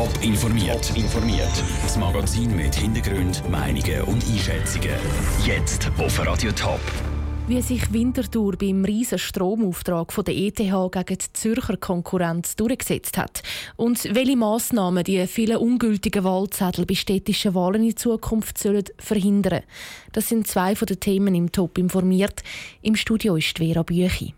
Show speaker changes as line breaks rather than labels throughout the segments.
Top informiert. informiert. Das Magazin mit Hintergrund, Meinungen und Einschätzungen. Jetzt auf Radio Top.
Wie sich Winterthur beim riesen Stromauftrag von der ETH gegen die Zürcher Konkurrenz durchgesetzt hat und welche Massnahmen die vielen ungültigen Wahlzettel bei städtischen Wahlen in Zukunft sollen verhindern. Das sind zwei von den Themen im Top informiert. Im Studio ist Vera Büchi.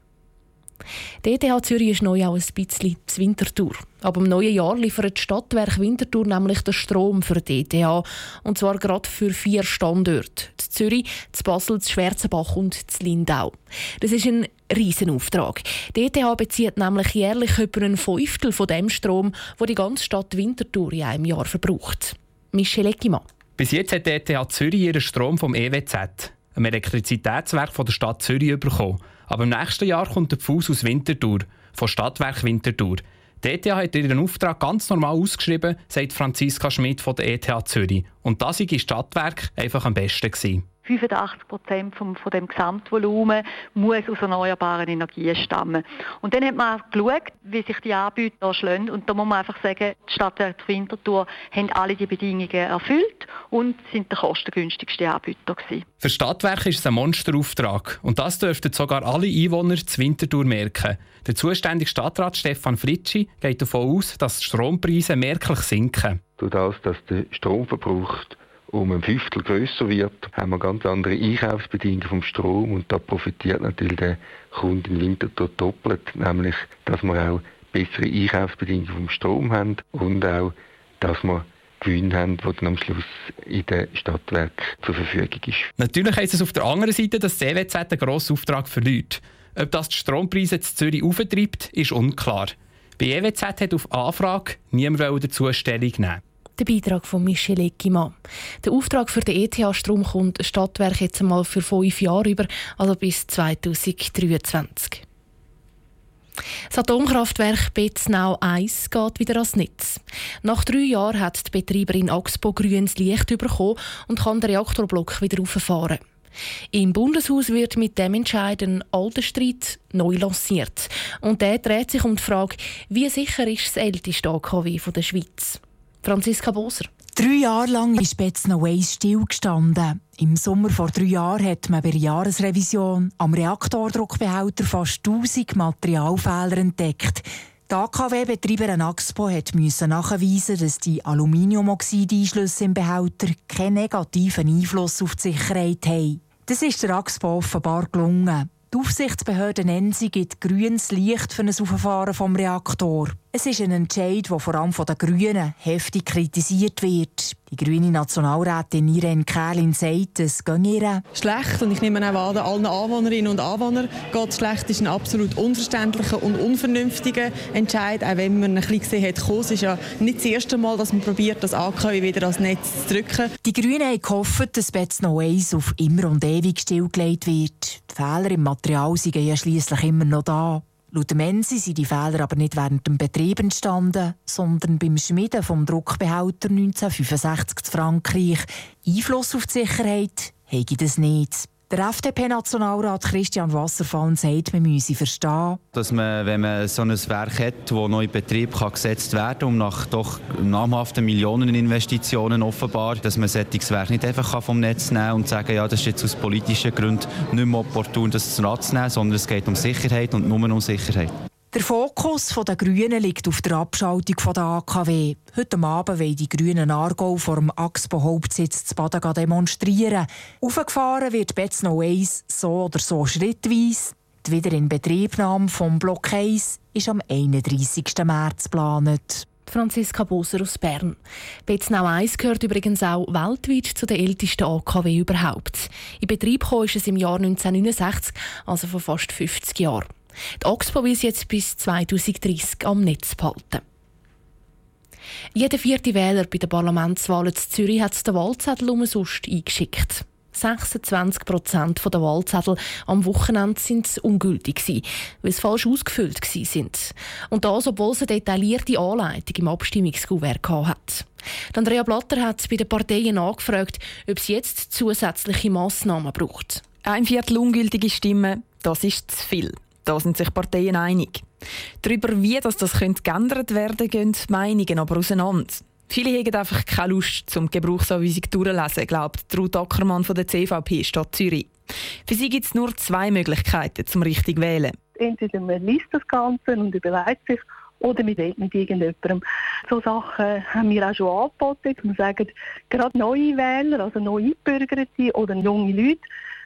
Die ETH Zürich ist neu auch ein bisschen zu Winterthur. Ab dem neuen Jahr liefert das Stadtwerk Winterthur nämlich den Strom für die ETH. Und zwar gerade für vier Standorte. zu Zürich, zu Basel, zu Schwarzenbach und zu Lindau. Das ist ein Riesenauftrag. Die ETH bezieht nämlich jährlich etwa ein Fünftel von dem Strom, den die ganze Stadt Winterthur in einem Jahr verbraucht. Michel Eckimann.
Bis jetzt hat die ETH Zürich ihren Strom vom EWZ, einem Elektrizitätswerk der Stadt Zürich, bekommen. Aber im nächsten Jahr kommt der Fuß aus Winterthur, von Stadtwerk Winterthur. Die ETH hat ihren Auftrag ganz normal ausgeschrieben, sagt Franziska Schmidt von der ETH Zürich. Und das war Stadtwerk einfach am besten. Gewesen.
85 Prozent vom, von dem Gesamtvolumen muss aus erneuerbaren Energien stammen. Und dann hat man geschaut, wie sich die Anbieter schlagen. Und da muss man einfach sagen, die Stadtwerke Winterthur haben alle die Bedingungen erfüllt und sind der kostengünstigste Anbieter gewesen.
Für Stadtwerke ist es ein Monsterauftrag. Und das dürften sogar alle Einwohner zu Winterthur merken. Der zuständige Stadtrat Stefan Fritschi geht davon aus, dass die Strompreise merklich sinken.
Durch das, dass der Stromverbrauch um ein Fünftel größer wird, haben wir ganz andere Einkaufsbedingungen vom Strom und da profitiert natürlich der Kunde in Winterthur doppelt, nämlich, dass wir auch bessere Einkaufsbedingungen vom Strom haben und auch, dass wir Gewinn haben, die dann am Schluss in den Stadtwerken zur Verfügung ist.
Natürlich heisst es auf der anderen Seite, dass das CWZ einen grossen Auftrag verliert. Ob das die Strompreise in Zürich auftreibt, ist unklar. Bei EWZ hat auf Anfrage niemand dazu Stellung nehmen.
Der Beitrag von Michel Eckimann. Der Auftrag für den ETH-Strom kommt Stadtwerk jetzt einmal für fünf Jahre über, also bis 2023. Das Atomkraftwerk Betznau 1 geht wieder ans Netz. Nach drei Jahren hat die Betreiberin Axpo grünes Licht bekommen und kann den Reaktorblock wieder auffahren. Im Bundeshaus wird mit dem Entscheid ein alter Streit neu lanciert. Und der dreht sich um die Frage, wie sicher ist das älteste AKW der Schweiz? Franziska Boser.
Drei Jahre lang ist Betznau 1 stillgestanden. Im Sommer vor drei Jahren hat man bei der Jahresrevision am Reaktordruckbehälter fast 1000 Materialfehler entdeckt. Die AKW-Betreiber Axpo musste nachweisen, dass die Aluminiumoxideinschlüsse im Behälter keinen negativen Einfluss auf die Sicherheit haben. Das ist der Axpo offenbar gelungen. Die Aufsichtsbehörde Nensi gibt grünes Licht für ein Auffahren vom Reaktor. Es ist ein Entscheid, der vor allem von den Grünen heftig kritisiert wird. Die grüne Nationalrätin Irene Kählin sagt, es gehe ihr
schlecht. Und ich nehme auch an, allen Anwohnerinnen und Anwohnern geht es schlecht. Das ist ein absolut unverständlicher und unvernünftiger Entscheid. Auch wenn man ein bisschen gesehen hat, es ist ja nicht das erste Mal, dass man probiert, das AKW wieder ans Netz zu drücken.
Die Grünen haben gehofft, dass Betznau 1 auf immer und ewig stillgelegt wird. Die Fehler im Material sind ja schliesslich immer noch da. Laut dem Mensi sind die Fehler aber nicht während dem Betrieb entstanden, sondern beim Schmieden vom Druckbehälter 1965 zu Frankreich. Einfluss auf die Sicherheit hätte das nicht. Der FDP-Nationalrat Christian Wasserfall sagt, man müsse verstehen,
dass man, wenn man so ein Werk hat, das neu in Betrieb kann gesetzt werden kann, um nach doch namhaften Millioneninvestitionen offenbar, dass man solches Werk nicht einfach vom Netz nehmen kann und sagen, ja, das ist jetzt aus politischen Gründen nicht mehr opportun, das zu nehmen, sondern es geht um Sicherheit und nur um Sicherheit.
Der Fokus der Grünen liegt auf der Abschaltung der AKW. Heute Abend wollen die Grünen Argau vor dem Axpo-Hauptsitz zu Baden demonstrieren. Aufgefahren wird Betznau 1 so oder so schrittweise. Die Wiederinbetriebnahme vom Block 1 ist am 31. März geplant.
Franziska Boser aus Bern. Betznau 1 gehört übrigens auch weltweit zu den ältesten AKW überhaupt. In Betrieb kam es im Jahr 1969, also vor fast 50 Jahren. Die Oxpo will sie jetzt bis 2030 am Netz behalten. Jeder vierte Wähler bei den Parlamentswahlen in Zürich hat den Wahlzettel umsonst eingeschickt. 26 Prozent der Wahlzettel am Wochenende sind ungültig weil sie falsch ausgefüllt sind. Und das, obwohl sie detaillierte Anleitung im Abstimmungskuvert hat. Andrea Blatter hat bei den Parteien angefragt, ob es jetzt zusätzliche Massnahmen braucht.
Ein Viertel ungültige Stimmen, das ist zu viel. Da sind sich Parteien einig. Darüber, wie das, das könnte geändert werden könnte, gehen die Meinungen aber auseinander. Viele haben einfach keine Lust, zum Gebrauchsanweisung durchzulesen, glaubt Ruth Ackermann von der CVP Stadt Zürich. Für sie gibt es nur zwei Möglichkeiten zum richtig wählen.
Entweder man liest das Ganze und überlegt sich, oder man redet mit irgendjemandem. So Sachen haben wir auch schon angeboten. Wir sagen, gerade neue Wähler, also neue Einbürgerte oder junge Leute,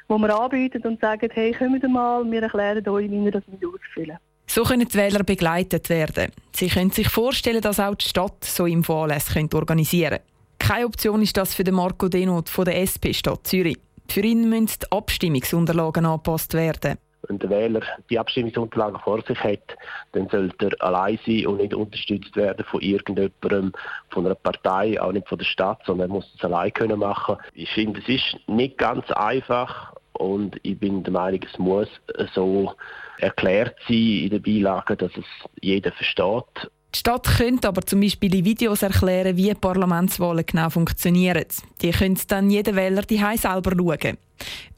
die wir anbieten und sagen, hey, kommt mal, wir erklären euch, wie ihr das ausfüllen
so können die Wähler begleitet werden. Sie können sich vorstellen, dass auch die Stadt so Infoanlässe organisieren könnte. Keine Option ist das für Marco Denot von der SP Stadt Zürich. Für ihn müssen die Abstimmungsunterlagen angepasst werden.
Wenn der Wähler die Abstimmungsunterlagen vor sich hat, dann sollte er allein sein und nicht unterstützt werden von irgendjemandem, von einer Partei, auch nicht von der Stadt, sondern er muss es allein können machen. Ich finde, es ist nicht ganz einfach und ich bin der Meinung, es muss so erklärt sein in den Beilagen, dass es jeder versteht.
Die Stadt könnte aber zum Beispiel in Videos erklären, wie Parlamentswahlen genau funktionieren. Die können dann jeder Wähler die selber schauen.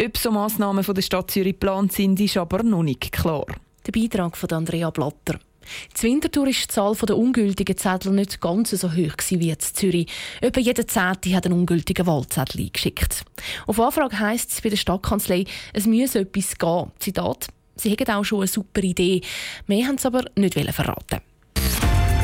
Ob so Massnahmen von der Stadt Zürich geplant sind, ist aber noch nicht klar.
Der Beitrag von Andrea Blatter. Zur Winterthur war die Zahl der ungültigen Zettel nicht ganz so hoch wie in Zürich. Etwa jeder Zehnte hat einen ungültigen Wahlzettel eingeschickt. Auf Anfrage heisst es bei der Stadtkanzlei, es müsse etwas gehen. Zitat, sie hätten auch schon eine super Idee. Mehr haben sie aber nicht verraten.